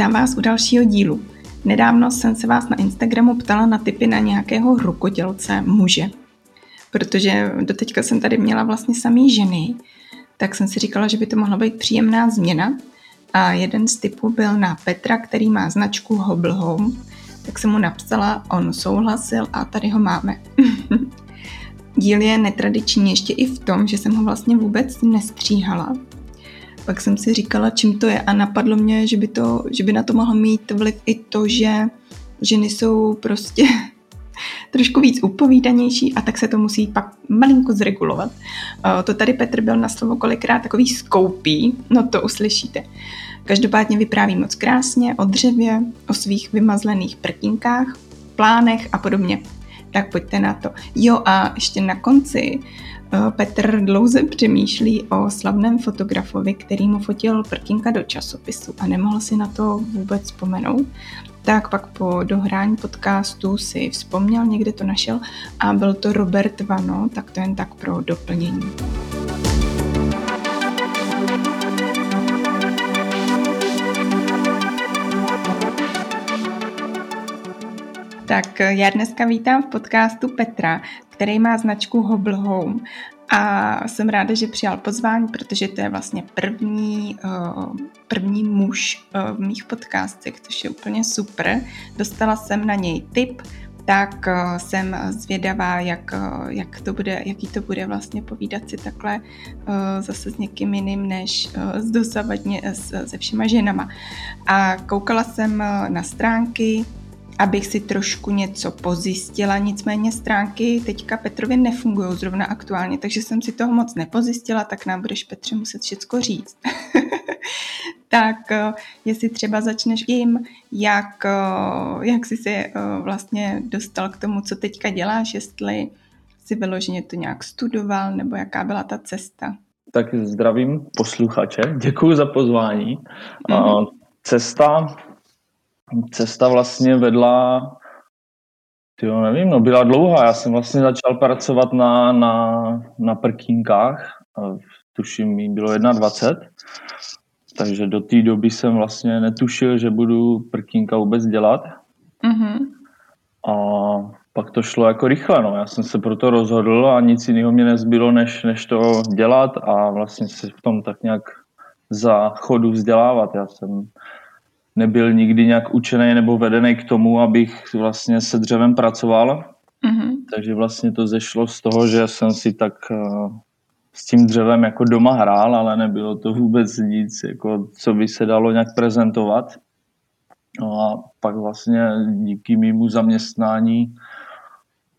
Vítám vás u dalšího dílu. Nedávno jsem se vás na Instagramu ptala na tipy na nějakého rukodělce muže. Protože doteďka jsem tady měla vlastně samý ženy, tak jsem si říkala, že by to mohla být příjemná změna. A jeden z typů byl na Petra, který má značku Hobble Home, tak jsem mu napsala, on souhlasil a tady ho máme. Díl je netradiční ještě i v tom, že jsem ho vlastně vůbec nestříhala, pak jsem si říkala, čím to je a napadlo mě, že by, to, že by na to mohlo mít vliv i to, že ženy jsou prostě trošku víc upovídanější a tak se to musí pak malinko zregulovat. To tady Petr byl na slovo kolikrát takový skoupý, no to uslyšíte. Každopádně vypráví moc krásně o dřevě, o svých vymazlených prkinkách, plánech a podobně. Tak pojďte na to. Jo a ještě na konci Eh, Petr dlouze přemýšlí o slavném fotografovi, který mu fotil prkínka do časopisu a nemohl si na to vůbec vzpomenout. Tak pak po dohrání podcastu si vzpomněl, někde to našel a byl to Robert Vano, tak to jen tak pro doplnění. Tak já dneska vítám v podcastu Petra, který má značku Hobble Home. A jsem ráda, že přijal pozvání, protože to je vlastně první, uh, první muž uh, v mých podcastech, což je úplně super. Dostala jsem na něj tip, tak jsem zvědavá, jak, jak to bude, jaký to bude vlastně povídat si takhle zase s někým jiným, než s dosavadně se všema ženama. A koukala jsem na stránky, abych si trošku něco pozjistila, nicméně stránky teďka Petrovi nefungují zrovna aktuálně, takže jsem si toho moc nepozjistila, tak nám budeš Petře muset všechno říct. tak eh, jestli třeba začneš tím, jak, eh, jak jsi se eh, vlastně dostal k tomu, co teďka děláš, jestli si vyloženě to nějak studoval, nebo jaká byla ta cesta. Tak zdravím posluchače, děkuji za pozvání. Mm-hmm. Cesta cesta vlastně vedla, jo, nevím, no byla dlouhá. Já jsem vlastně začal pracovat na, na, na prkínkách, tuším, mi bylo 21, takže do té doby jsem vlastně netušil, že budu prkínka vůbec dělat. Mm-hmm. A pak to šlo jako rychle, no. Já jsem se proto rozhodl a nic jiného mě nezbylo, než, než to dělat a vlastně se v tom tak nějak za chodu vzdělávat. Já jsem nebyl nikdy nějak učený nebo vedený k tomu, abych vlastně se dřevem pracoval. Mm-hmm. Takže vlastně to zešlo z toho, že jsem si tak uh, s tím dřevem jako doma hrál, ale nebylo to vůbec nic, jako, co by se dalo nějak prezentovat. No a pak vlastně díky mýmu zaměstnání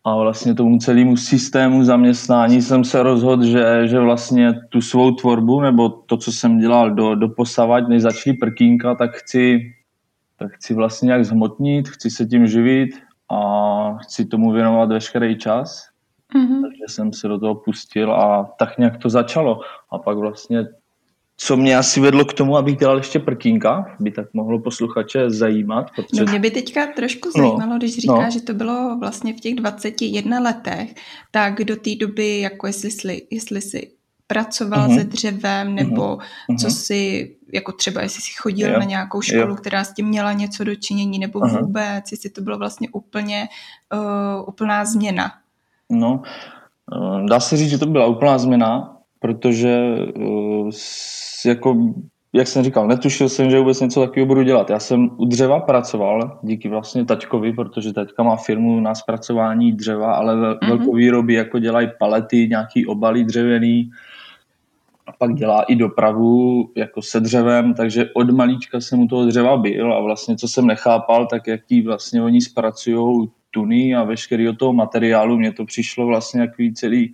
a vlastně tomu celému systému zaměstnání jsem se rozhodl, že, že vlastně tu svou tvorbu, nebo to, co jsem dělal do, do posavať, než začali prkínka, tak chci, tak chci vlastně nějak zhmotnit, chci se tím živit a chci tomu věnovat veškerý čas. Mm-hmm. Takže jsem se do toho pustil a tak nějak to začalo. A pak vlastně co mě asi vedlo k tomu, abych dělal ještě prkínka, by tak mohlo posluchače zajímat. Protože... No mě by teďka trošku zajímalo, no, když říká, no. že to bylo vlastně v těch 21 letech, tak do té doby, jako jestli, jestli jsi pracoval uh-huh. se dřevem, nebo uh-huh. co si, jako třeba jestli jsi chodil jo. na nějakou školu, jo. která s tím měla něco dočinění, nebo uh-huh. vůbec, jestli to bylo vlastně úplně uh, úplná změna. No, uh, dá se říct, že to byla úplná změna, protože uh, jako, jak jsem říkal, netušil jsem, že vůbec něco takového budu dělat. Já jsem u dřeva pracoval díky vlastně taťkovi, protože taťka má firmu na zpracování dřeva, ale mm-hmm. velkou výroby, jako dělají palety, nějaký obaly dřevěný, a pak dělá i dopravu jako se dřevem, takže od malíčka jsem u toho dřeva byl a vlastně co jsem nechápal, tak jaký vlastně oni zpracují tuny a veškerý toho materiálu, mně to přišlo vlastně jaký celý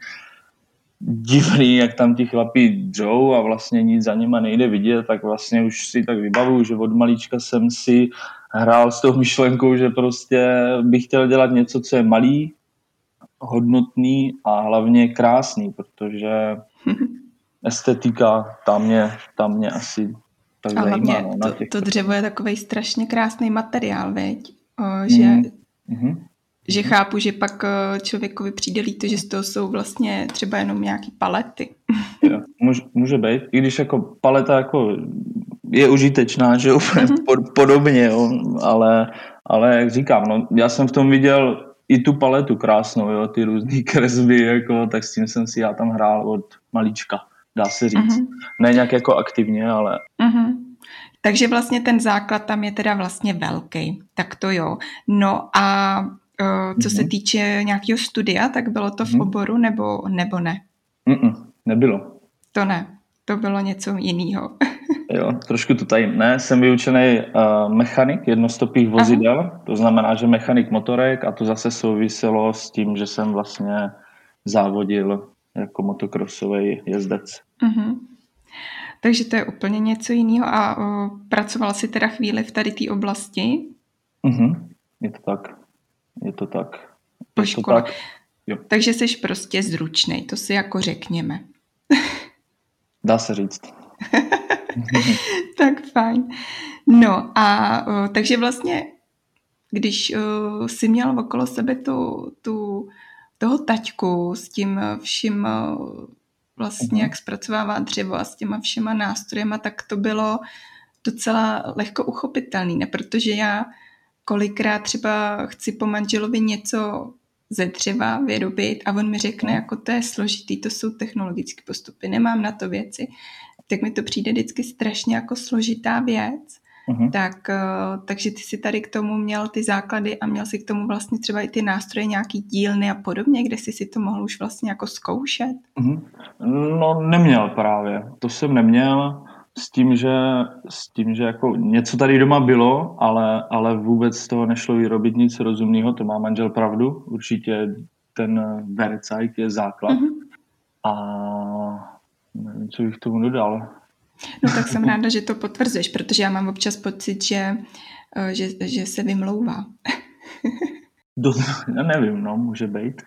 divný, jak tam ti chlapí dřou a vlastně nic za nima nejde vidět, tak vlastně už si tak vybavuju, že od malíčka jsem si hrál s tou myšlenkou, že prostě bych chtěl dělat něco, co je malý, hodnotný a hlavně krásný, protože estetika tam mě, tam mě asi tak a zajímá. No, to, to dřevo je takový strašně krásný materiál, veď? O, že, mm-hmm že chápu, že pak eh, člověkovi přijde líto, že z toho jsou vlastně třeba jenom nějaký palety. Jo, může, může být, i když jako paleta jako je užitečná, že úplně mm-hmm. podobně, jo, ale, ale jak říkám, no, já jsem v tom viděl i tu paletu krásnou, jo, ty různé kresby, jako, tak s tím jsem si já tam hrál od malíčka, dá se říct. Mm-hmm. Ne nějak jako aktivně, ale... Mm-hmm. Takže vlastně ten základ tam je teda vlastně velký, tak to jo. No a co mm-hmm. se mhm. týče nějakého studia, tak bylo to v mm-hmm. oboru nebo, nebo ne? Mm-mm, nebylo. To ne, to bylo něco jiného. Jo, trošku to tady ne. Jsem vyučený uh, mechanik jednostopých vozidel, Aha. to znamená, že mechanik motorek a to zase souviselo s tím, že jsem vlastně závodil jako motokrosový jezdec. Uh-huh. Takže to je úplně něco jiného a uh, pracoval jsi teda chvíli v tady té oblasti? Uh-huh. Je to tak. Je to tak. Po škole. Tak. Jo. Takže jsi prostě zručný, to si jako řekněme. Dá se říct. tak fajn. No a uh, takže vlastně, když uh, jsi měl okolo sebe tu, tu, toho taťku s tím vším vlastně, uh-huh. jak zpracovává dřevo a s těma všema nástrojema, tak to bylo docela lehko uchopitelný, ne? Protože já kolikrát třeba chci po manželovi něco ze dřeva vyrobit a on mi řekne, jako to je složitý, to jsou technologické postupy, nemám na to věci tak mi to přijde vždycky strašně jako složitá věc. Uh-huh. Tak, eh, takže ty si tady k tomu měl ty základy a měl si k tomu vlastně třeba i ty nástroje, nějaký dílny a podobně, kde jsi si to mohl už vlastně jako zkoušet? Uh-huh. No neměl právě, to jsem neměl s tím, že, s tím, že jako něco tady doma bylo, ale, ale vůbec z toho nešlo vyrobit nic rozumného, to má manžel pravdu, určitě ten vercajk je základ. Uh-huh. A nevím, co bych tomu dodal. No tak jsem ráda, že to potvrzuješ, protože já mám občas pocit, že, eh, že, že se vymlouvá. Do, já nevím, no, může být.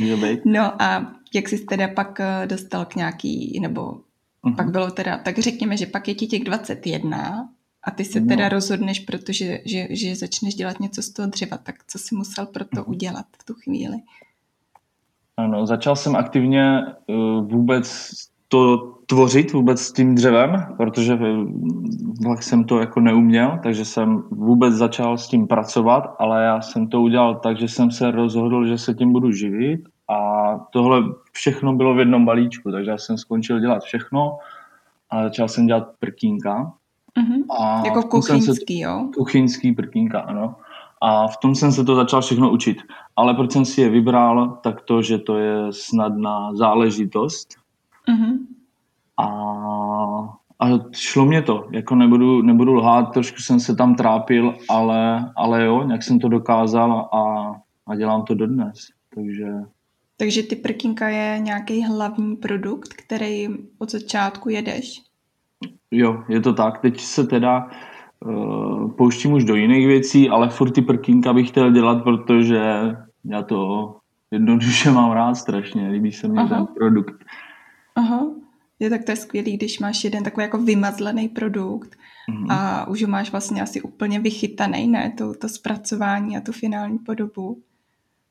Může být. No a jak jsi teda pak eh, dostal k nějaký, nebo uh-huh. pak bylo teda, tak řekněme, že pak je ti těch 21 a ty se no. teda rozhodneš, protože že, že začneš dělat něco z toho dřeva, tak co jsi musel pro to uh-huh. udělat v tu chvíli? Ano, začal jsem aktivně uh, vůbec to tvořit vůbec s tím dřevem, protože vlak jsem to jako neuměl, takže jsem vůbec začal s tím pracovat, ale já jsem to udělal tak, že jsem se rozhodl, že se tím budu živit a tohle všechno bylo v jednom balíčku, takže já jsem skončil dělat všechno a začal jsem dělat prkínka. Mm-hmm. A jako kuchyňský, se, jo? Kuchyňský prkínka, ano. A v tom jsem se to začal všechno učit. Ale proč jsem si je vybral, tak to, že to je snadná záležitost. Mm-hmm. A, a šlo mě to, jako nebudu, nebudu lhát, trošku jsem se tam trápil, ale, ale jo, nějak jsem to dokázal a, a dělám to dodnes. Takže... Takže ty prkínka je nějaký hlavní produkt, který od začátku jedeš? Jo, je to tak. Teď se teda uh, pouštím už do jiných věcí, ale furt ty prkínka bych chtěl dělat, protože já to jednoduše mám rád strašně, líbí se mi ten produkt. Aha. Je tak to je skvělý, když máš jeden takový jako vymazlený produkt mm-hmm. a už ho máš vlastně asi úplně vychytaný, ne? To, to zpracování a tu finální podobu.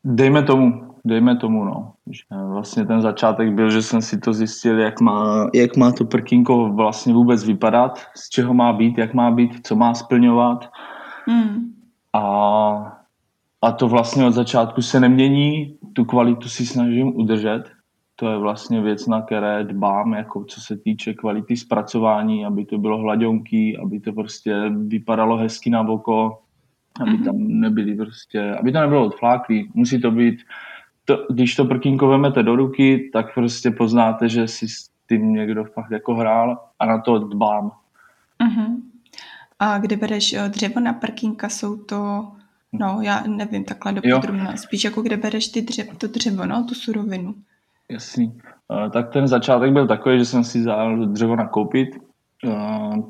Dejme tomu, dejme tomu, no. Vlastně ten začátek byl, že jsem si to zjistil, jak má, jak má to prkínko vlastně vůbec vypadat, z čeho má být, jak má být, co má splňovat. Mm. A, a to vlastně od začátku se nemění, tu kvalitu si snažím udržet, to je vlastně věc, na které dbám, jako co se týče kvality zpracování, aby to bylo hladěnký, aby to prostě vypadalo hezky na oko, aby mhm. tam nebyly prostě, aby to nebylo odfláklý. Musí to být, to, když to prkínko vemete do ruky, tak prostě poznáte, že si s tím někdo fakt jako hrál a na to dbám. Uh-huh. A kde bereš eh, dřevo na prkínka, jsou to, no já nevím takhle dopodrobně, spíš jako kde bereš ty dřevo, to dřevo, no, tu surovinu. Jasný. Tak ten začátek byl takový, že jsem si zál dřevo nakoupit.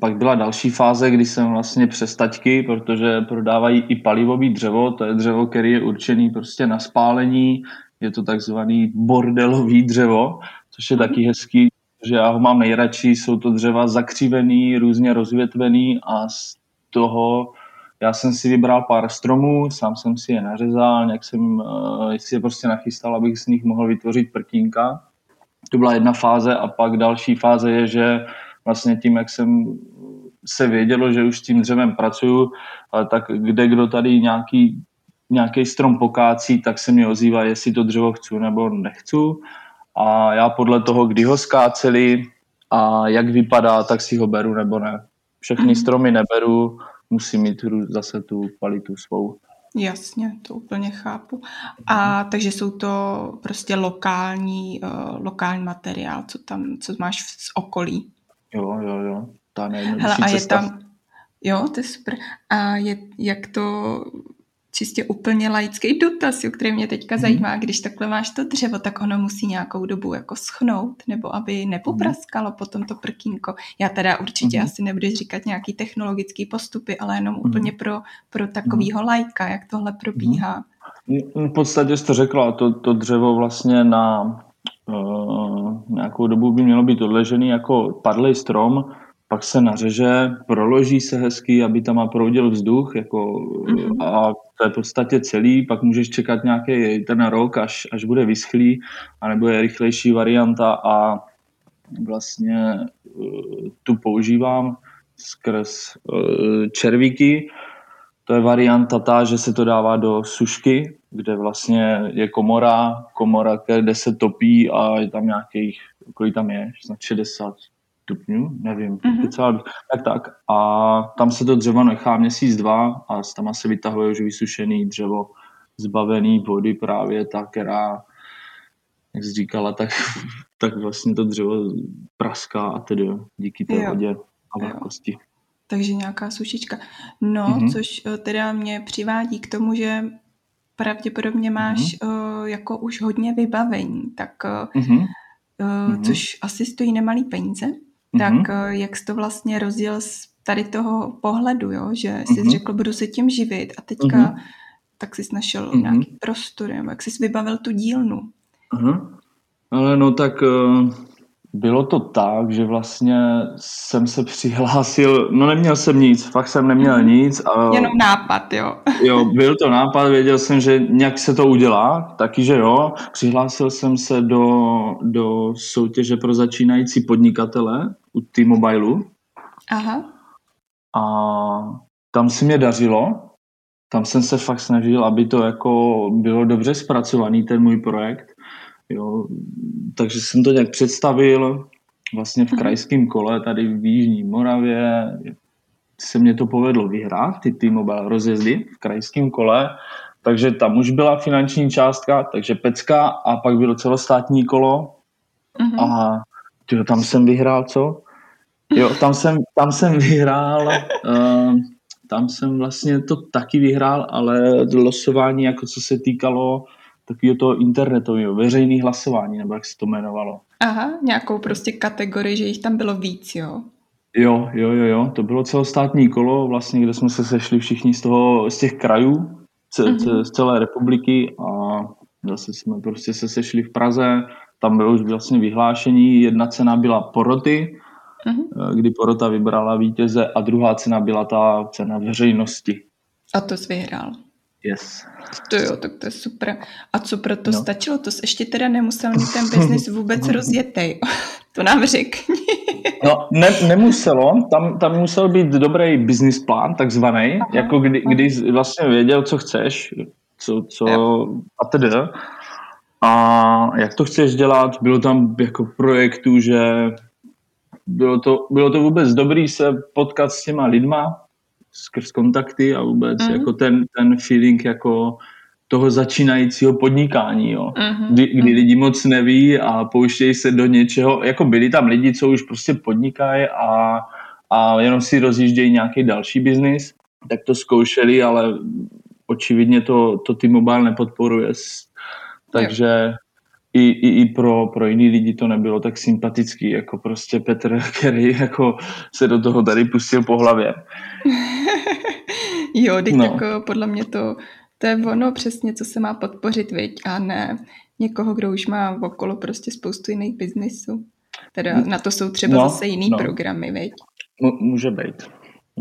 Pak byla další fáze, kdy jsem vlastně přes taťky, protože prodávají i palivový dřevo, to je dřevo, který je určený prostě na spálení, je to takzvaný bordelový dřevo, což je mhm. taky hezký, že já ho mám nejradši, jsou to dřeva zakřivený, různě rozvětvený a z toho já jsem si vybral pár stromů, sám jsem si je nařezal, nějak jsem uh, si je prostě nachystal, abych z nich mohl vytvořit prkínka. To byla jedna fáze a pak další fáze je, že vlastně tím, jak jsem se vědělo, že už s tím dřevem pracuju, tak kde kdo tady nějaký, nějaký strom pokácí, tak se mi ozývá, jestli to dřevo chci nebo nechci. A já podle toho, kdy ho skáceli a jak vypadá, tak si ho beru nebo ne. Všechny mm-hmm. stromy neberu, musí mít zase tu kvalitu svou. Jasně, to úplně chápu. A takže jsou to prostě lokální, uh, lokální materiál, co tam, co máš z okolí. Jo, jo, jo. Ta Hele, a je tam, jo, to je super. A je, jak to čistě úplně laický dotaz, jo, který mě teďka mm. zajímá, když takhle máš to dřevo, tak ono musí nějakou dobu jako schnout, nebo aby nepopraskalo mm. potom to prkínko. Já teda určitě mm. asi nebudeš říkat nějaký technologický postupy, ale jenom mm. úplně pro, pro takovýho mm. lajka, jak tohle probíhá. V podstatě jsi to řekla, to, to dřevo vlastně na nějakou dobu by mělo být odležený jako padlý strom, pak se nařeže, proloží se hezky, aby tam proudil vzduch jako, mm-hmm. a to je v podstatě celý, pak můžeš čekat nějaký ten rok, až, až bude vyschlý, anebo je rychlejší varianta a vlastně uh, tu používám skrz uh, červíky. To je varianta ta, že se to dává do sušky, kde vlastně je komora, komora, kde se topí a je tam nějakých, kolik tam je, snad 60 stupňů, nevím, mm-hmm. celá, tak tak. A tam se to dřevo nechá měsíc, dva a tam se vytahuje už vysušený dřevo, zbavený vody právě ta, která, jak jsi říkala, tak, tak vlastně to dřevo praská a tedy díky té jo. vodě a vlhkosti. Takže nějaká sušička. No, mm-hmm. což eh, teda mě přivádí k tomu, že pravděpodobně máš mm-hmm. uh, jako už hodně vybavení, tak uh, mm-hmm. Uh, což asi stojí nemalý peníze tak mm-hmm. jak jsi to vlastně rozděl z tady toho pohledu, jo? že jsi mm-hmm. řekl, budu se tím živit a teďka mm-hmm. tak jsi našel mm-hmm. nějaký prostor, nebo jak jsi vybavil tu dílnu. Uh-huh. Ale no tak uh, bylo to tak, že vlastně jsem se přihlásil, no neměl jsem nic, fakt jsem neměl mm-hmm. nic. A, Jenom nápad, jo. jo, byl to nápad, věděl jsem, že nějak se to udělá, taky, že jo. Přihlásil jsem se do, do soutěže pro začínající podnikatele u T-Mobileu. Aha. A tam si mě dařilo, tam jsem se fakt snažil, aby to jako bylo dobře zpracovaný, ten můj projekt. Jo, takže jsem to nějak představil vlastně v mhm. krajském kole tady v Jižní Moravě. Se mě to povedlo vyhrát, ty T-Mobile rozjezdy v krajském kole, takže tam už byla finanční částka, takže pecka a pak bylo celostátní kolo mm-hmm. a tyjo, tam jsem vyhrál co? Jo, tam jsem, tam jsem vyhrál, uh, tam jsem vlastně to taky vyhrál, ale losování, jako co se týkalo takového toho internetového, veřejný hlasování, nebo jak se to jmenovalo. Aha, nějakou prostě kategorii, že jich tam bylo víc, jo? Jo, jo, jo, jo, to bylo celostátní kolo, vlastně, kde jsme se sešli všichni z toho, z těch krajů, z, mm-hmm. z celé republiky a zase jsme prostě se sešli v Praze, tam bylo už vlastně vyhlášení, jedna cena byla poroty, mm-hmm. kdy porota vybrala vítěze a druhá cena byla ta cena veřejnosti. A to jsi vyhrál. Yes. To jo, tak to je super. A co pro to no. stačilo? To ještě teda nemusel mít ten biznis vůbec rozjetej. to nám řekni. no, ne, nemuselo. Tam, tam musel být dobrý business plán, takzvaný, Aha. jako kdy, kdy vlastně věděl, co chceš, co, co a tedy. A jak to chceš dělat, bylo tam jako projektu, že bylo to, bylo to vůbec dobrý se potkat s těma lidma, skrz kontakty a vůbec mm. jako ten, ten feeling jako toho začínajícího podnikání, jo. Mm-hmm. Kdy, kdy lidi moc neví a pouštějí se do něčeho, jako byli tam lidi, co už prostě podnikají a, a jenom si rozjíždějí nějaký další biznis, tak to zkoušeli, ale očividně to, to ty mobile nepodporuje. Takže i, i, i pro, pro jiný lidi to nebylo tak sympatický, jako prostě Petr, který jako se do toho tady pustil po hlavě. jo, teď no. jako podle mě to, to je ono přesně, co se má podpořit, viď, a ne někoho, kdo už má okolo prostě spoustu jiných biznisů. Teda na to jsou třeba no, zase jiný no. programy, viď? může být.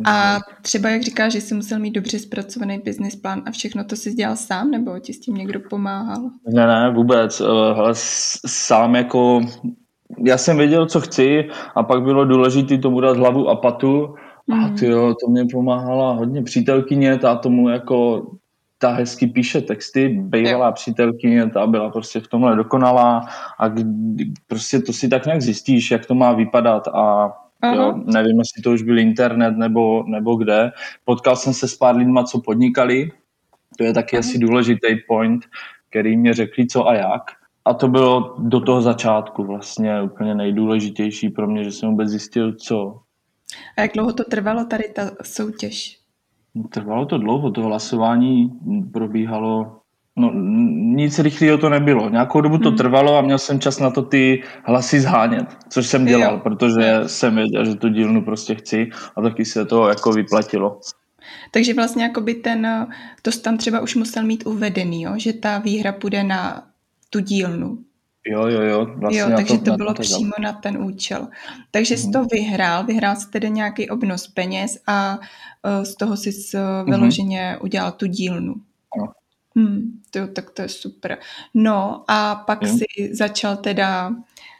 A třeba jak říkáš, že jsi musel mít dobře zpracovaný business plán a všechno to si dělal sám, nebo ti s tím někdo pomáhal? Ne, ne, vůbec. Ale sám jako, já jsem věděl, co chci a pak bylo důležité tomu dát hlavu a patu a mhm. ty jo, to mě pomáhala hodně přítelkyně, ta tomu jako ta hezky píše texty, bývalá přítelkyně, ta byla prostě v tomhle dokonalá a prostě to si tak nějak zjistíš, jak to má vypadat a Jo, nevím, jestli to už byl internet nebo, nebo kde. Potkal jsem se s pár lidma, co podnikali. To je taky Aha. asi důležitý point, který mě řekli co a jak. A to bylo do toho začátku vlastně úplně nejdůležitější pro mě, že jsem vůbec zjistil, co. A jak dlouho to trvalo tady ta soutěž? Trvalo to dlouho, to hlasování probíhalo No, nic rychlého to nebylo. Nějakou dobu to hmm. trvalo a měl jsem čas na to ty hlasy zhánět, což jsem dělal, jo. protože jsem věděl, že tu dílnu prostě chci a taky se to jako vyplatilo. Takže vlastně jakoby ten, to tam třeba už musel mít uvedený, jo? že ta výhra půjde na tu dílnu. Jo, jo, jo. Vlastně jo, takže to, to bylo to přímo na ten účel. Takže hmm. jsi to vyhrál, vyhrál jsi tedy nějaký obnos peněz a uh, z toho jsi uh, vyloženě udělal tu dílnu. Ano. Hmm, to, tak to je super. No a pak hmm. si začal teda,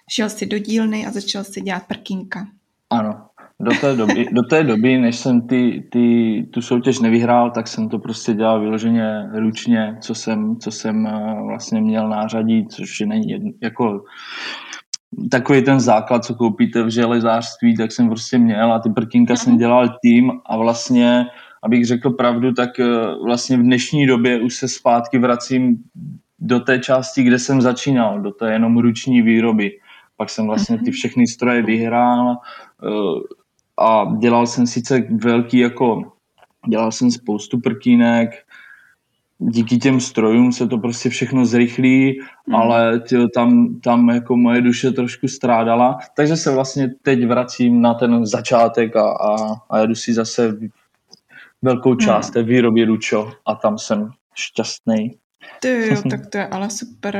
šel si do dílny a začal si dělat prkínka. Ano, do té doby, do té doby než jsem ty, ty, tu soutěž nevyhrál, tak jsem to prostě dělal vyloženě ručně, co jsem, co jsem eh, vlastně měl nářadit, což není jedno, jako takový ten základ, co koupíte v železářství, tak jsem prostě měl a ty prkínka jsem mhm. dělal tím a vlastně abych řekl pravdu, tak eh, vlastně v dnešní době už se zpátky vracím do té části, kde jsem začínal, do té jenom ruční výroby. Pak jsem vlastně ty mhm. všechny stroje vyhrál eh, a dělal jsem sice velký jako, dělal jsem spoustu prkínek, díky těm strojům se to prostě všechno zrychlí, mm. ale tyjo, tam, tam jako moje duše trošku strádala, takže se vlastně teď vracím na ten začátek a, a, a jedu si zase velkou hmm. část hmm. té výroby Ručo a tam jsem šťastný. Ty jo, tak to je ale super,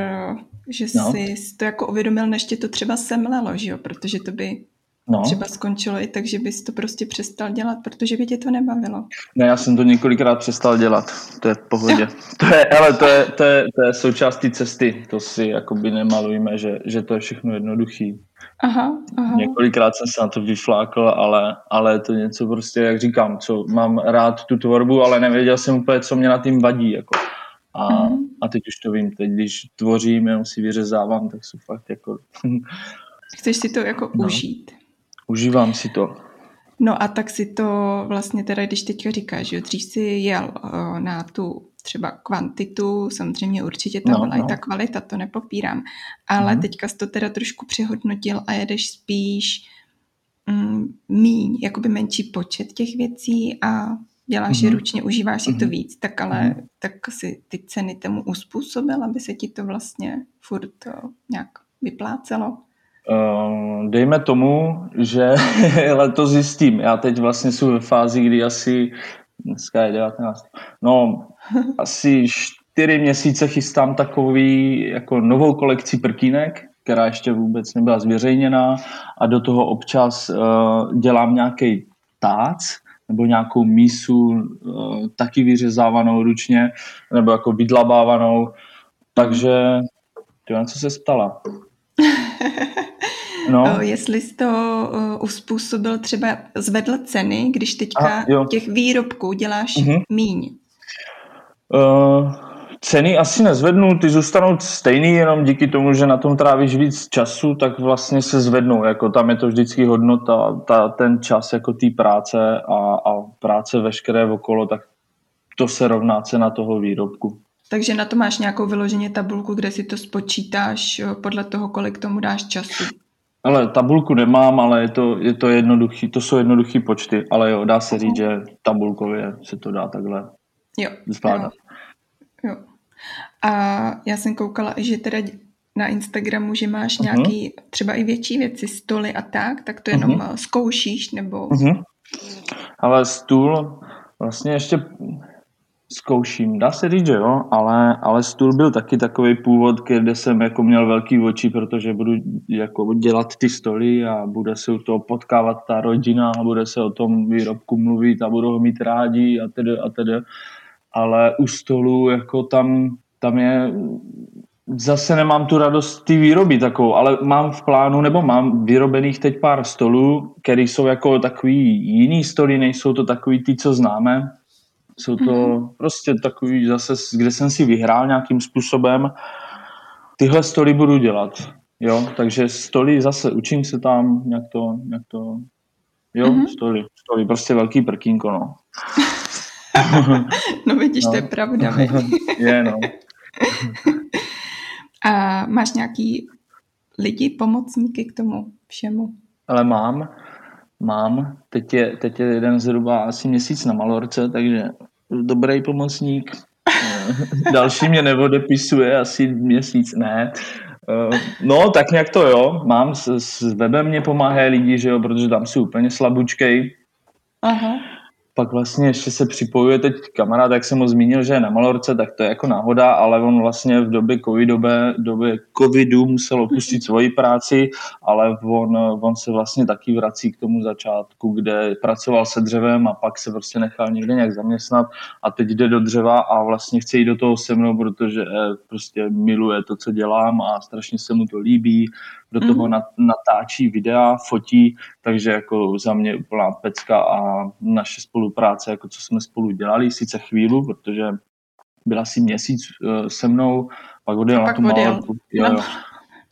že no. jsi to jako uvědomil, než tě to třeba semlelo, že jo, protože to by no. třeba skončilo i tak, že bys to prostě přestal dělat, protože by tě to nebavilo. Ne, já jsem to několikrát přestal dělat, to je v pohodě. to je, ale to je, to je, to je součástí cesty, to si jakoby nemalujeme, že, že to je všechno jednoduchý. Aha, aha. Několikrát jsem se na to vyflákl, ale, ale je to něco prostě, jak říkám, co mám rád tu tvorbu, ale nevěděl jsem úplně, co mě na tím vadí. Jako. A, mm. a teď už to vím, teď když tvořím, jenom si vyřezávám, tak jsou fakt jako... Chceš si to jako no. užít. Užívám si to. No a tak si to vlastně teda, když teďka říkáš, že dřív si jel uh, na tu třeba kvantitu, samozřejmě určitě tam no, byla no. i ta kvalita, to nepopírám, ale mm. teďka jsi to teda trošku přehodnotil a jedeš spíš mm, míň, jakoby menší počet těch věcí a děláš mm. je mhm. ručně, užíváš si mm. to mhm. víc, tak ale mm. tak si ty ceny tomu uspůsobil, aby se ti to vlastně furt to nějak vyplácelo? Uh, dejme tomu, že letos zjistím. Já teď vlastně jsem ve fázi, kdy asi, dneska je 19, no asi čtyři měsíce chystám takový jako novou kolekci prkínek, která ještě vůbec nebyla zveřejněná a do toho občas uh, dělám nějaký tác nebo nějakou mísu uh, taky vyřezávanou ručně nebo jako vydlabávanou. Takže ty co se stala? No. Jestli jsi to uspůsobil třeba zvedl ceny, když teďka A, těch výrobků děláš uh-huh. míň. Uh, ceny asi nezvednou, ty zůstanou stejný, jenom díky tomu, že na tom trávíš víc času, tak vlastně se zvednou, jako tam je to vždycky hodnota, ta, ten čas jako té práce a, a práce veškeré okolo, tak to se rovná cena toho výrobku. Takže na to máš nějakou vyloženě tabulku, kde si to spočítáš podle toho, kolik tomu dáš času. Ale tabulku nemám, ale je to, je to jednoduchý, to jsou jednoduchý počty, ale jo, dá se říct, že tabulkově se to dá takhle jo, zvládat. Jo. jo. A já jsem koukala, že teda na Instagramu, že máš uh-huh. nějaký třeba i větší věci, stoly a tak, tak to jenom uh-huh. zkoušíš nebo... Uh-huh. Ale stůl vlastně ještě Zkouším, dá se říct, že jo, ale, ale stůl byl taky takový původ, kde jsem jako měl velký oči, protože budu jako dělat ty stoly a bude se u toho potkávat ta rodina a bude se o tom výrobku mluvit a budou ho mít rádi a tedy a tedy. Ale u stolu jako tam, tam je zase nemám tu radost ty výroby takovou, ale mám v plánu, nebo mám vyrobených teď pár stolů, které jsou jako takový jiný stoly, nejsou to takový ty, co známe, jsou to mm-hmm. prostě takový zase, kde jsem si vyhrál nějakým způsobem. Tyhle stoly budu dělat. Jo, takže stoly zase učím se tam, nějak to, nějak to, jo, mm-hmm. stoly, stoly, prostě velký prkínko, no. no vidíš, no. to je pravda. je, no. A máš nějaký lidi, pomocníky k tomu všemu? Ale mám, mám. Teď je, teď je jeden zhruba asi měsíc na Malorce, takže dobrý pomocník. Další mě neodepisuje asi měsíc, ne. No, tak nějak to jo. Mám, s, s webem mě pomáhají lidi, že jo, protože tam si úplně slabučkej. Aha pak vlastně ještě se připojuje teď kamarád, jak jsem ho zmínil, že je na Malorce, tak to je jako náhoda, ale on vlastně v době covidové, době covidu musel opustit svoji práci, ale on, on se vlastně taky vrací k tomu začátku, kde pracoval se dřevem a pak se prostě nechal někde nějak zaměstnat a teď jde do dřeva a vlastně chce jít do toho se mnou, protože prostě miluje to, co dělám a strašně se mu to líbí, do toho mm-hmm. natáčí videa, fotí, takže jako za mě úplná pecka a naše spolupráce, jako co jsme spolu dělali, sice chvíli, protože byla asi měsíc uh, se mnou, pak odjel na tu malorku, jo, jo.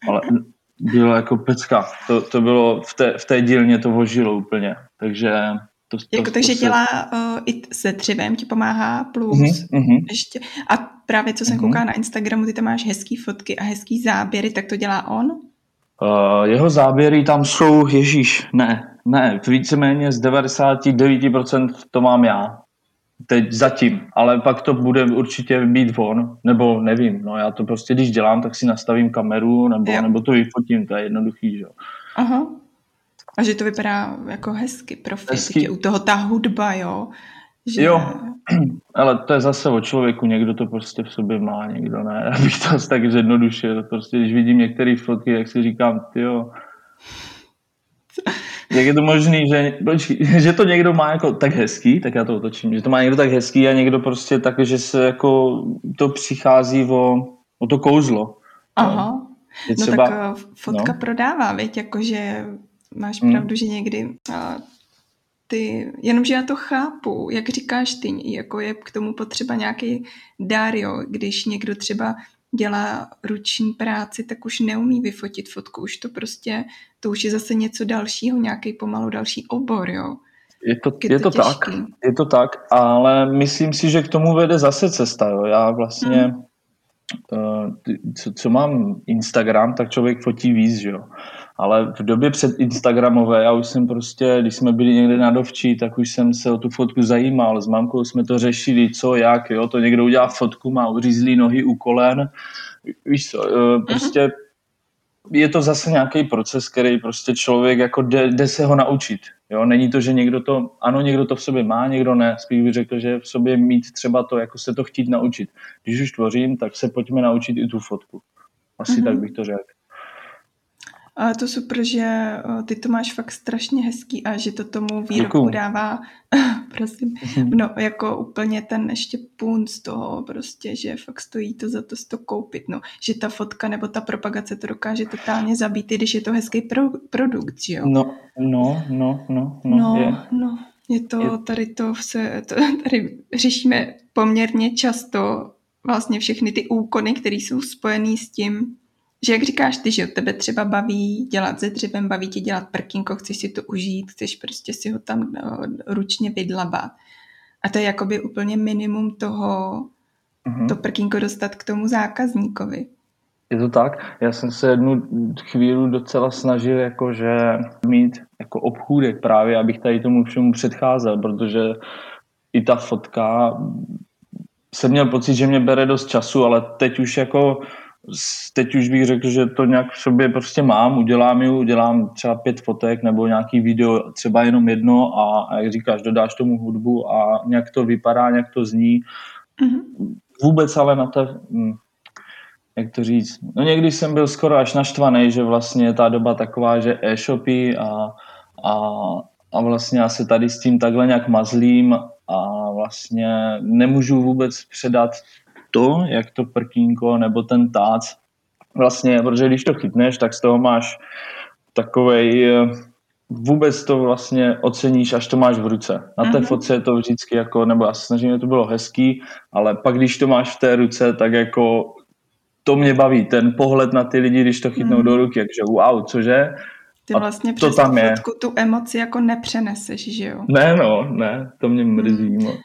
ale bylo jako pecka, to, to bylo v té, v té dílně to vožilo úplně, takže to, to, jako, takže to se... dělá uh, i se dřevem, ti pomáhá plus uh-huh, ještě. A právě co jsem uh-huh. koukala na Instagramu, ty tam máš hezký fotky a hezký záběry, tak to dělá on? Uh, jeho záběry tam jsou, ježíš, ne, ne, víceméně z 99% to mám já. Teď zatím, ale pak to bude určitě být on, nebo nevím, no já to prostě, když dělám, tak si nastavím kameru, nebo, nebo to vyfotím, to je jednoduchý, že jo. Aha. A že to vypadá jako hezky, profi, hezky. u toho ta hudba, jo. Že... Jo, ale to je zase o člověku, někdo to prostě v sobě má, někdo ne. Abych to tak zjednodušil. Prostě když vidím některé fotky, jak si říkám, jo, jak je to možný, že, že to někdo má jako tak hezký, tak já to otočím, že to má někdo tak hezký a někdo prostě tak, že se jako to přichází o, o to kouzlo. Aha. No, třeba, no tak fotka no. prodává, věď, jakože máš hmm. pravdu, že někdy ty, jenomže já to chápu, jak říkáš ty, jako je k tomu potřeba nějaký dár, jo, když někdo třeba dělá ruční práci, tak už neumí vyfotit fotku, už to prostě, to už je zase něco dalšího, nějaký pomalu další obor, jo. Je to, je, to, to tak, je to tak, ale myslím si, že k tomu vede zase cesta, jo. Já vlastně, hmm. uh, co, co mám Instagram, tak člověk fotí víc, jo. Ale v době před Instagramové, já už jsem prostě, když jsme byli někde na dovčí, tak už jsem se o tu fotku zajímal. S mamkou jsme to řešili, co, jak, jo, to někdo udělá fotku, má uřízlý nohy u kolen, víš co, eh, prostě je to zase nějaký proces, který prostě člověk jako jde, jde se ho naučit. Jo? Není to, že někdo to, ano, někdo to v sobě má, někdo ne. Spíš bych řekl, že v sobě mít třeba to, jako se to chtít naučit. Když už tvořím, tak se pojďme naučit i tu fotku. Asi mm-hmm. tak bych to řekl. A to super, že ty to máš fakt strašně hezký a že to tomu výrobku Děkuju. dává, prosím, mhm. no jako úplně ten ještě půn z toho prostě, že fakt stojí to za to, to koupit, no, že ta fotka nebo ta propagace to dokáže totálně zabít, když je to hezký pro, produkt, že jo? No, no, no, no, no, no, je. no. Je to, tady to se, to, tady řešíme poměrně často vlastně všechny ty úkony, které jsou spojené s tím, že jak říkáš ty, že tebe třeba baví dělat ze dřevem, baví tě dělat prkínko, chceš si to užít, chceš prostě si ho tam no, ručně vydlabat. A to je jakoby úplně minimum toho, mm-hmm. to prkínko dostat k tomu zákazníkovi. Je to tak? Já jsem se jednu chvíli docela snažil jakože mít jako obchůdek právě, abych tady tomu všemu předcházel, protože i ta fotka jsem měl pocit, že mě bere dost času, ale teď už jako teď už bych řekl, že to nějak v sobě prostě mám, udělám ji, udělám třeba pět fotek nebo nějaký video, třeba jenom jedno a, a jak říkáš, dodáš tomu hudbu a nějak to vypadá, nějak to zní, Mm-hmm. Vůbec ale na to, hm, jak to říct, no někdy jsem byl skoro až naštvaný, že vlastně je ta doba taková, že e-shopy a, a, a vlastně já se tady s tím takhle nějak mazlím a vlastně nemůžu vůbec předat to, jak to prkínko nebo ten tác vlastně, protože když to chytneš, tak z toho máš takovej, vůbec to vlastně oceníš, až to máš v ruce. Na té mm-hmm. fotce je to vždycky jako, nebo já snažím, že to bylo hezký, ale pak když to máš v té ruce, tak jako to mě baví, ten pohled na ty lidi, když to chytnou mm. do ruky, takže wow, cože? Ty vlastně přes to tam je. fotku tu emoci jako nepřeneseš, že jo? Ne, no, ne, to mě mrzí mm. moc.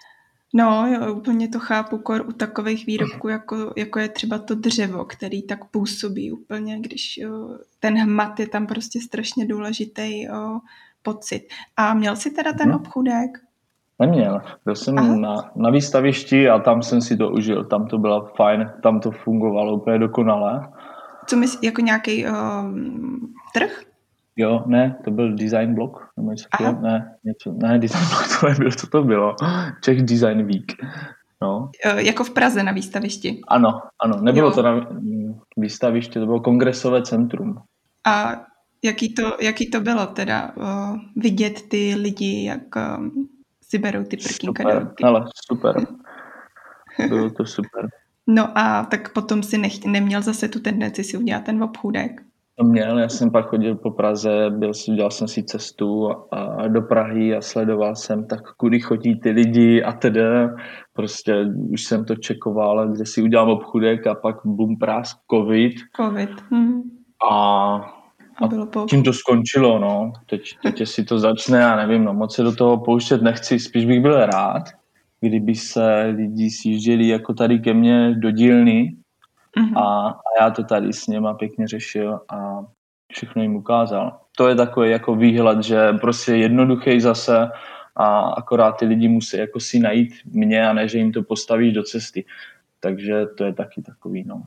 No, jo, úplně to chápu kor u takových výrobků, jako, jako je třeba to dřevo, který tak působí úplně, když jo, ten hmat je tam prostě strašně důležitý jo, pocit. A měl jsi teda ten hmm. obchůdek? Neměl. Byl jsem na, na výstavišti a tam jsem si to užil. Tam to bylo fajn, tam to fungovalo úplně dokonale. Co myslíš, jako nějaký uh, trh? Jo, ne, to byl design blog, nebo něco ne, něco, ne, design blog to nebyl, co to bylo, Czech Design Week, no. Jako v Praze na výstavišti? Ano, ano, nebylo jo. to na výstavišti, to bylo kongresové centrum. A jaký to, jaký to bylo teda uh, vidět ty lidi, jak um, si berou ty prkínka super, do ale super, bylo to super. No a tak potom si nech, neměl zase tu tendenci si udělat ten obchůdek? Měl, já jsem pak chodil po Praze, byl, dělal jsem si cestu a do Prahy a sledoval jsem tak, kudy chodí ty lidi a tedy prostě už jsem to čekoval, kde si udělám obchudek a pak bum prás covid. Covid. Hmm. A, a bylo tím to skončilo, no. Teď, teď si to začne, já nevím, no moc se do toho pouštět nechci, spíš bych byl rád, kdyby se lidi sjížděli jako tady ke mně do dílny, Mm-hmm. A, a já to tady s něma pěkně řešil a všechno jim ukázal. To je takový jako výhled, že prostě jednoduchý zase a akorát ty lidi musí jako si najít mě a ne, že jim to postavíš do cesty. Takže to je taky takový, no.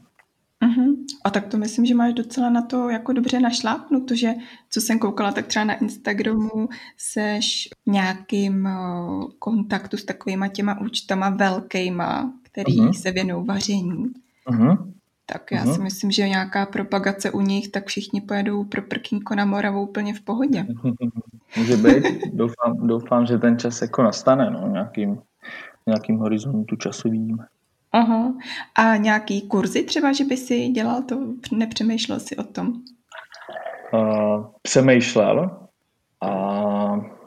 Uh-huh. A tak to myslím, že máš docela na to jako dobře našlápnuto, že co jsem koukala, tak třeba na Instagramu seš v nějakým uh, kontaktu s takovýma těma účtama velkýma, který uh-huh. se věnují vaření. Uh-huh. Tak já uh-huh. si myslím, že nějaká propagace u nich, tak všichni pojedou pro prkínko na Moravu úplně v pohodě. Může být. Doufám, doufám, že ten čas jako nastane, no, nějakým, nějakým horizontu časovým. Aha. A nějaký kurzy třeba, že by si dělal to, nepřemýšlel si o tom? Uh, přemýšlel. A...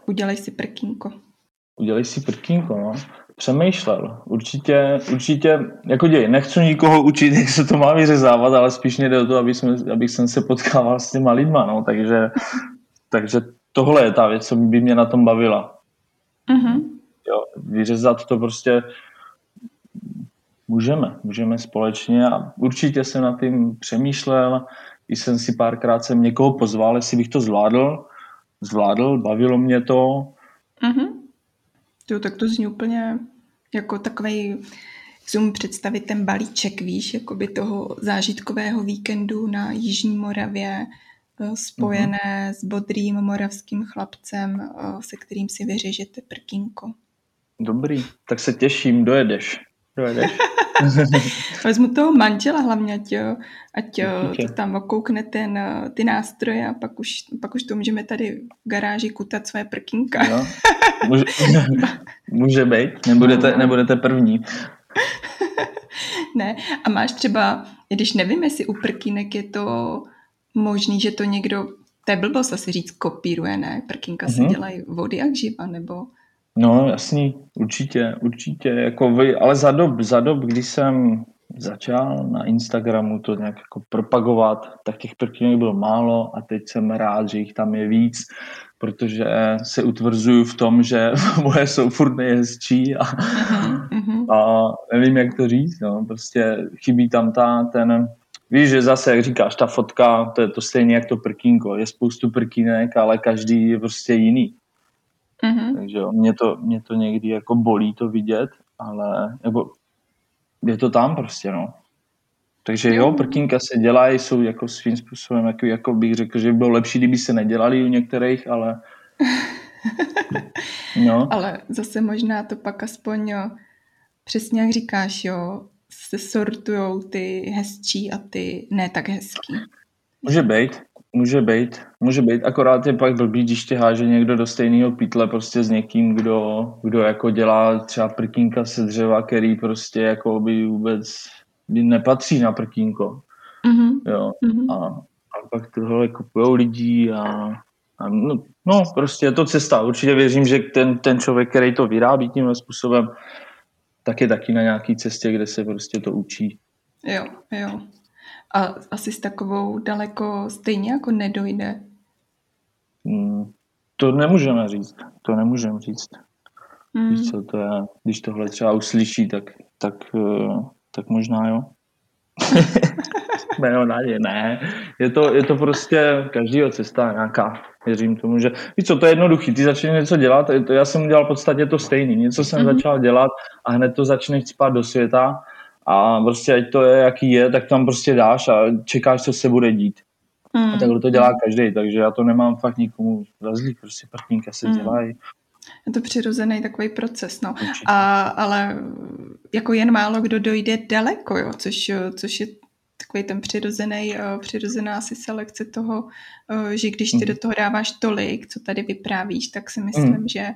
Udělej si prkínko. Udělej si prkínko, no přemýšlel. Určitě, určitě, jako děj, nechci nikoho učit, jak se to má vyřezávat, ale spíš mě jde o to, aby jsme, abych jsem se potkával s těma lidma, no, takže, takže tohle je ta věc, co by mě na tom bavila. Mm-hmm. Jo, vyřezat to prostě můžeme, můžeme společně a určitě jsem na tím přemýšlel, i jsem si párkrát jsem někoho pozval, jestli bych to zvládl, zvládl, bavilo mě to, mm-hmm. Jo, tak to zní úplně jako takový si představit ten balíček, víš, jako by toho zážitkového víkendu na Jižní Moravě, eh, spojené uh-huh. s bodrým moravským chlapcem, eh, se kterým si vyřežete prkínko. Dobrý, tak se těším, dojedeš. Vezmu toho manžela hlavně, ať, ať to tam okoukne ten, ty nástroje a pak už, pak už to můžeme tady v garáži kutat své prkínka. No, může, může být, nebudete, no. nebudete první. ne, a máš třeba, když nevím, jestli u prkínek je to možný, že to někdo, to je blbost asi říct, kopíruje, ne? Prkínka mm-hmm. se dělají vody jak živa, nebo... No jasný, určitě, určitě, jako vy, ale za dob, za dob, kdy jsem začal na Instagramu to nějak jako propagovat, tak těch prkínek bylo málo a teď jsem rád, že jich tam je víc, protože se utvrzuju v tom, že moje jsou furt nejhezčí a, mm-hmm. a nevím, jak to říct, no, prostě chybí tam ta, ten, víš, že zase, jak říkáš, ta fotka, to je to stejně jak to prkínko, je spoustu prkínek, ale každý je prostě jiný. Mm-hmm. Takže jo, mě to, mě to někdy jako bolí to vidět, ale nebo je to tam prostě, no. Takže jo, prkínka se dělají, jsou jako svým způsobem, jako, jako bych řekl, že by bylo lepší, kdyby se nedělali u některých, ale... No. ale zase možná to pak aspoň přesně jak říkáš, jo, se sortujou ty hezčí a ty ne tak hezký. Může být, může být, může být, akorát je pak blbý, když tě háže někdo do stejného pítle prostě s někým, kdo, kdo jako dělá třeba prkínka se dřeva, který prostě jako by vůbec by nepatří na prkínko. Mm-hmm. Jo. Mm-hmm. A, a pak tohle kupujou lidí a, a no, no, prostě je to cesta. Určitě věřím, že ten, ten člověk, který to vyrábí tímhle způsobem, tak je taky na nějaké cestě, kde se prostě to učí. Jo, jo. A asi s takovou daleko stejně jako nedojde. Hmm, to nemůžeme říct. To nemůžeme říct. Hmm. Víš co, to je, když tohle třeba uslyší, tak, tak, eh, tak možná jo. ne, ne, ne. Je to, je to prostě každýho cesta nějaká. Věřím tomu, že víš co, to je jednoduchý. Ty začneš něco dělat, to já jsem udělal v podstatě to stejný. Něco jsem mm-hmm. začal dělat a hned to začneš spát do světa a prostě ať to je, jaký je, tak tam prostě dáš a čekáš, co se bude dít. Mm. A takhle to dělá každý, takže já to nemám fakt nikomu razlík, prostě partníka se mm. dělají. Je to přirozený takový proces, no. A, ale jako jen málo kdo dojde daleko, jo, což, což je takový ten přirozený, přirozená asi selekce toho, že když ty mm. do toho dáváš tolik, co tady vyprávíš, tak si myslím, mm. že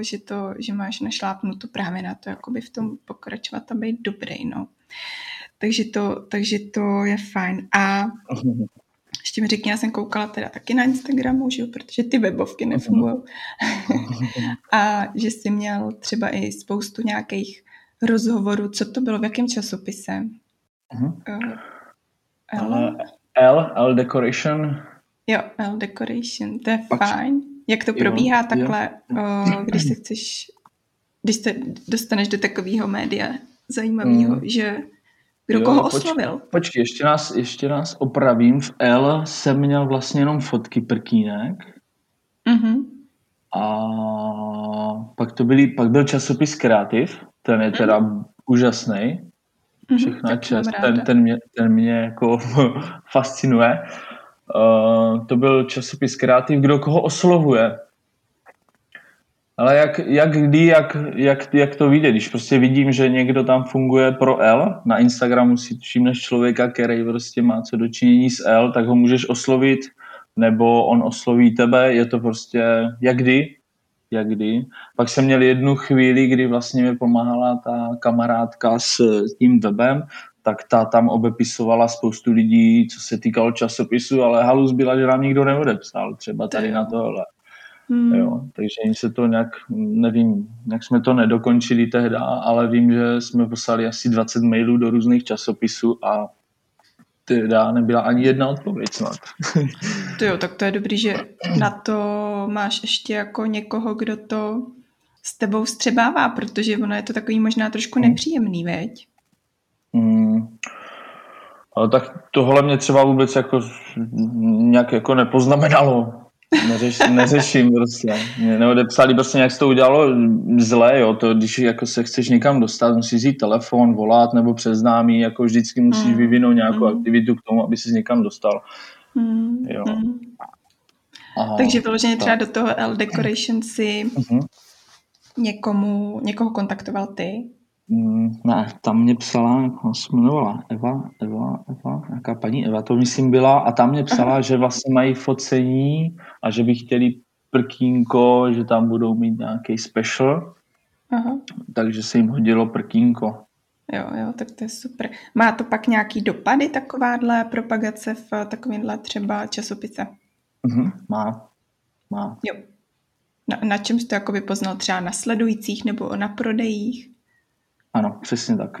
že, to, že máš našlápnuto právě na to, jakoby v tom pokračovat a být dobrý, no. Takže to, takže to je fajn. A ještě mi řekni, já jsem koukala teda taky na Instagramu, že jo, protože ty webovky nefungují. a že jsi měl třeba i spoustu nějakých rozhovorů. Co to bylo, v jakém časopise? Uh-huh. L? L, L Decoration. Jo, L Decoration, to je Pak, fajn. Jak to probíhá jo, takhle, jo. když se chceš, když se dostaneš do takového média zajímavého, mm. že kdo jo, koho oslovil? Počkej, počkej, ještě nás, ještě nás opravím. V L jsem měl vlastně jenom fotky prkínek. Mm-hmm. A pak to byly, pak byl časopis Kreativ, ten je teda mm. úžasný. Mhm, Všechna mm, čest, ten, ten, mě, ten mě jako fascinuje. Uh, to byl časopis Kreativ, kdo koho oslovuje. Ale jak, jak kdy, jak, jak, jak to vyjde, když prostě vidím, že někdo tam funguje pro L, na Instagramu si všimneš člověka, který prostě má co dočinění s L, tak ho můžeš oslovit, nebo on osloví tebe, je to prostě jak kdy, jak kdy. Pak jsem měl jednu chvíli, kdy vlastně mi pomáhala ta kamarádka s tím webem, tak ta tam obepisovala spoustu lidí, co se týkalo časopisu, ale halus byla, že nám nikdo neodepsal, třeba tady na tohle. Hmm. Jo, takže jim se to nějak, nevím, jak jsme to nedokončili tehdy, ale vím, že jsme poslali asi 20 mailů do různých časopisů a teda nebyla ani jedna odpověď snad. To jo, tak to je dobrý, že na to máš ještě jako někoho, kdo to s tebou střebává, protože ono je to takový možná trošku hmm. nepříjemný, veď? Hmm. Ale tak tohle mě třeba vůbec jako nějak jako nepoznamenalo. Neřeš, neřeším prostě. Mě neodepsali prostě, jak se to udělalo zle, jo. To, když jako se chceš někam dostat, musíš jít telefon, volat nebo přes známý, jako vždycky musíš mm. vyvinout nějakou mm. aktivitu k tomu, aby se někam dostal. Mm. Jo. Mm. Aha, Takže vyloženě třeba do toho L Decoration si mm-hmm. někomu, někoho kontaktoval ty? Mm, ne, tam mě psala, jak se jmenovala, Eva, Eva, Eva, nějaká paní Eva to myslím byla a tam mě psala, Aha. že vlastně mají focení a že by chtěli prkínko, že tam budou mít nějaký special, Aha. takže se jim hodilo prkínko. Jo, jo, tak to je super. Má to pak nějaký dopady takováhle propagace v takovémhle třeba časopise? Mhm, má, má. Jo. Na, na čem jsi to jakoby poznal? Třeba na sledujících nebo na prodejích? Ano, přesně tak.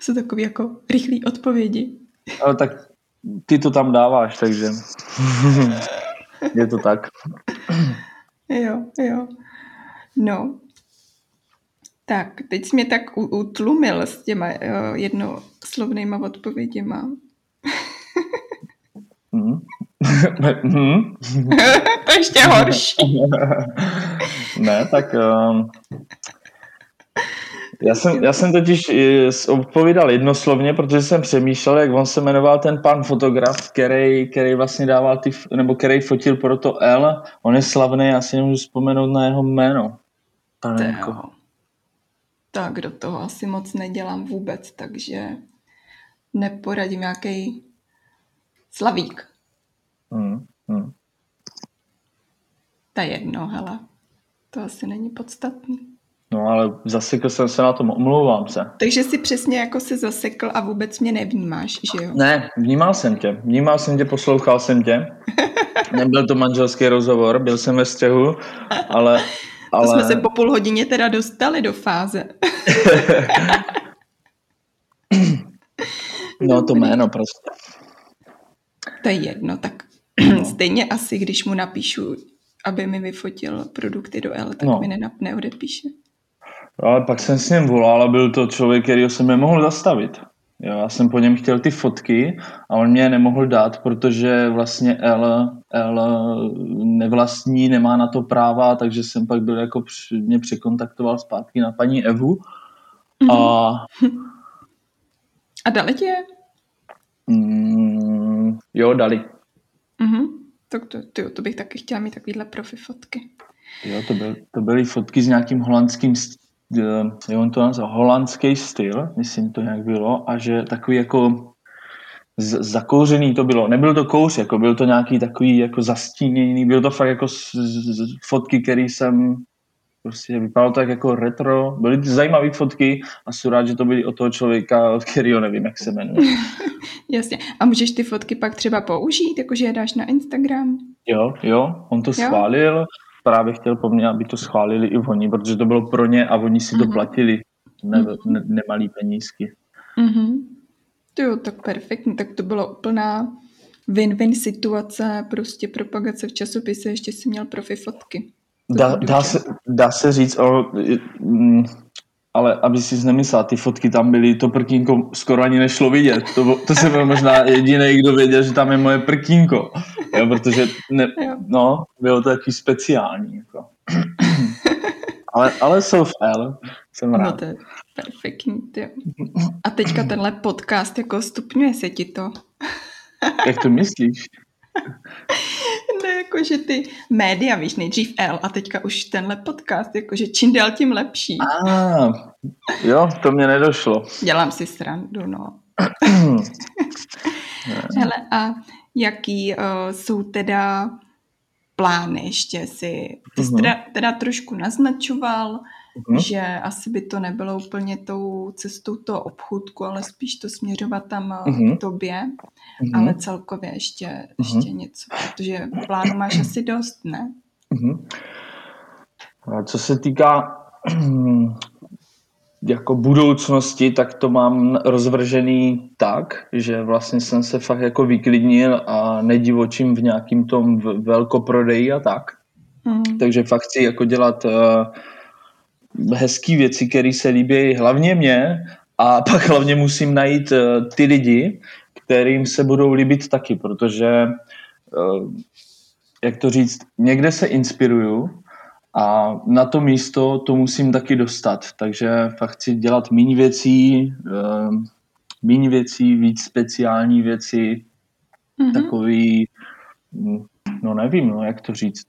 Jsou takové jako rychlé odpovědi. Ale tak ty to tam dáváš, takže je to tak. jo, jo. No, tak, teď jsi mě tak utlumil s těma uh, jednoslovnýma odpověděma. mm. to ještě horší. Ne, tak um, já jsem, já jsem totiž odpovídal jednoslovně, protože jsem přemýšlel, jak on se jmenoval ten pan fotograf, který, který vlastně dával ty, nebo který fotil pro to L. On je slavný, já si nemůžu vzpomenout na jeho jméno. Panenko. Tak do toho asi moc nedělám vůbec, takže neporadím nějaký slavík. Hmm, hmm. To je jedno, hele. To asi není podstatný. No ale zasekl jsem se na tom, omlouvám se. Takže si přesně jako se zasekl a vůbec mě nevnímáš, že jo? Ne, vnímal jsem tě. Vnímal jsem tě, poslouchal jsem tě. Nebyl to manželský rozhovor, byl jsem ve střehu, ale... ale... To jsme se po půl hodině teda dostali do fáze. no to jméno prostě. To je jedno, tak no. stejně asi, když mu napíšu, aby mi vyfotil produkty do L, tak no. mi nenap, neodepíše. Ale pak jsem s ním volal a byl to člověk, který jsem nemohl zastavit. Jo, já jsem po něm chtěl ty fotky a on mě je nemohl dát, protože vlastně L, L nevlastní, nemá na to práva, takže jsem pak byl jako mě překontaktoval zpátky na paní Evu. Mm-hmm. A... a dali tě? Mm, jo, dali. Mm-hmm. Tak to, to, to bych taky chtěla mít takovýhle profi fotky. Jo, to, byl, to byly fotky s nějakým holandským je on to nazval holandský styl, myslím to nějak bylo, a že takový jako z, zakouřený to bylo. Nebyl to kouř, jako byl to nějaký takový jako zastíněný, byl to fakt jako z, z, fotky, který jsem prostě vypadalo tak jako retro. Byly ty zajímavé fotky a jsem rád, že to byly od toho člověka, od kterého nevím, jak se jmenuje. Jasně. A můžeš ty fotky pak třeba použít, jakože je dáš na Instagram? Jo, jo, on to jo? schválil právě chtěl po mně, aby to schválili i oni, protože to bylo pro ně a oni si to mm-hmm. platili ne, mhm. ne, nemalý penízky. Mm-hmm. Jo, tak perfektní, tak to byla úplná win-win situace, prostě propagace v časopise, ještě si měl profi fotky. Dá, dá, se, dá se říct o, mm, ale aby si nemyslel, ty fotky tam byly, to prkínko skoro ani nešlo vidět. To, to jsem byl možná jediný, kdo věděl, že tam je moje prkínko. Jo, protože ne, no, bylo to takový speciální. Jako. ale, ale so fair, jsem no rád. No to je perfektní, tyjo. A teďka tenhle podcast, jako stupňuje se ti to? Jak to myslíš? ne, jakože ty média, víš, nejdřív L a teďka už tenhle podcast, jakože čím dál tím lepší. Ah, jo, to mě nedošlo. Dělám si srandu, no. Hele, a jaký uh, jsou teda plány ještě si, ty jsi uh-huh. teda, teda trošku naznačoval, uh-huh. že asi by to nebylo úplně tou cestou toho obchůdku, ale spíš to směřovat tam uh-huh. k tobě, uh-huh. ale celkově ještě, uh-huh. ještě něco, protože plánu máš asi dost, ne? Uh-huh. A co se týká jako budoucnosti, tak to mám rozvržený tak, že vlastně jsem se fakt jako vyklidnil a nedivočím v nějakým tom velkoprodeji a tak. Mm. Takže fakt chci jako dělat uh, hezký věci, které se líbí hlavně mě a pak hlavně musím najít uh, ty lidi, kterým se budou líbit taky, protože uh, jak to říct, někde se inspiruju a na to místo to musím taky dostat, takže fakt chci dělat méně věcí, uh, méně věcí, víc speciální věci, mm-hmm. takový, no nevím, no, jak to říct.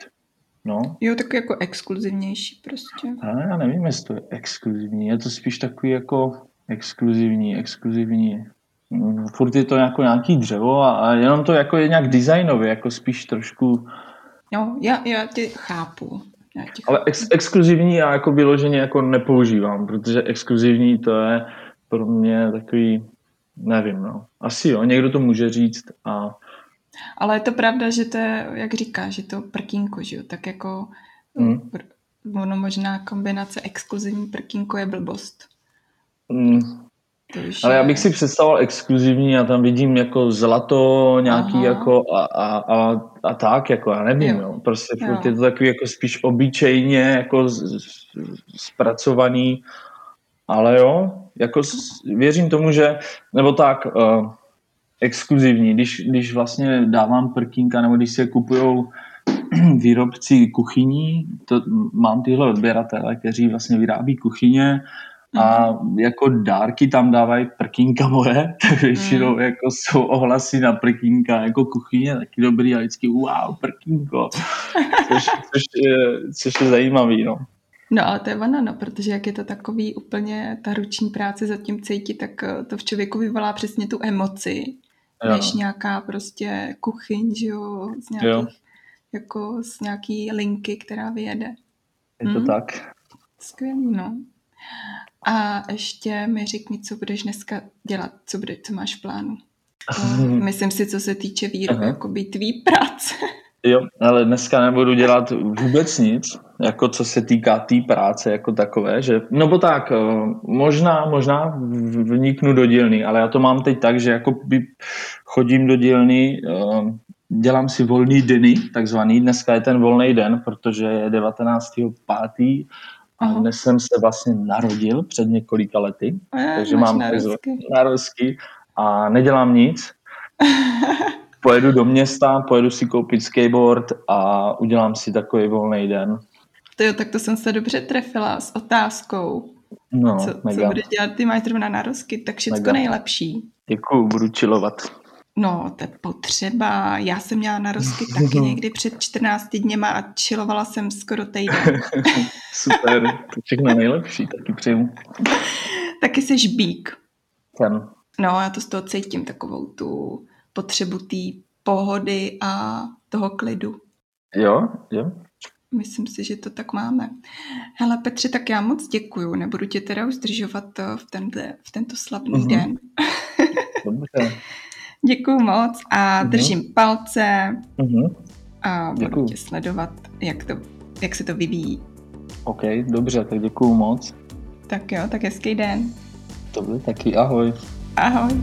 No. Jo, tak jako exkluzivnější prostě. A já nevím, jestli to je exkluzivní, je to spíš takový jako exkluzivní, exkluzivní. Mm, furt je to jako nějaký dřevo a, a jenom to jako je nějak designově, jako spíš trošku... Jo, já, já tě chápu. Ale ex- exkluzivní já jako vyloženě jako nepoužívám, protože exkluzivní to je pro mě takový, nevím, no. Asi jo, někdo to může říct a... Ale je to pravda, že to je, jak říká, že to prkínko, že jo, tak jako hmm. ono možná kombinace exkluzivní prkínko je blbost. Hmm. Ale já bych si představoval exkluzivní, já tam vidím jako zlato nějaký Aha. jako a, a, a, a tak, jako já nevím, jo. Jo. prostě jo. je to takový jako spíš obyčejně jako z, z, zpracovaný, ale jo, jako věřím tomu, že, nebo tak, uh, exkluzivní, když, když vlastně dávám prkínka, nebo když se kupujou výrobci kuchyní, to, mám tyhle odběratele, kteří vlastně vyrábí kuchyně, a mhm. jako dárky tam dávají prkínka moje, tak většinou mm. jako jsou ohlasy na prkínka jako kuchyně, taky dobrý a vždycky wow, prkínko, což, což, je, což je zajímavý, no. No ale to je ono, no, protože jak je to takový úplně ta ruční práce za tím cítit, tak to v člověku vyvolá přesně tu emoci, jo. než nějaká prostě kuchyň, že jo, z nějakých, jo. jako z nějaký linky, která vyjede. Je to hmm? tak. Skvělý, no. A ještě mi řekni, co budeš dneska dělat, co, bude, co máš v plánu. Myslím si, co se týče výroby, jako by tvý práce. Jo, ale dneska nebudu dělat vůbec nic, jako co se týká té tý práce jako takové, že, no bo tak, eh, možná, možná vniknu do dílny, ale já to mám teď tak, že jako by chodím do dílny, eh, dělám si volný dny, takzvaný, dneska je ten volný den, protože je 19.5. a dnes jsem se vlastně narodil před několika lety, a takže mám narozky a nedělám nic. pojedu do města, pojedu si koupit skateboard a udělám si takový volný den. To jo, tak to jsem se dobře trefila s otázkou. No, co, mega. co budeš dělat, ty máš zrovna narozky, tak všechno mega. nejlepší. Děkuju, budu chillovat. No, to je potřeba. Já jsem měla narozky taky někdy před 14 dněma a čilovala jsem skoro týden. Super, to všechno nejlepší, taky přeju. taky jsi žbík. Jsem. No, já to z toho cítím, takovou tu potřebu té pohody a toho klidu. Jo, jo. Myslím si, že to tak máme. Hele Petře, tak já moc děkuju. Nebudu tě teda už zdržovat eh, v, tenhle, v tento slavný uh-huh. den. Dobře. Děkuju moc a uh-huh. držím palce uh-huh. a budu děkuju. tě sledovat, jak, to, jak se to vyvíjí. OK, dobře, tak děkuju moc. Tak jo, tak hezký den. Dobře, taky ahoj. Ahoj.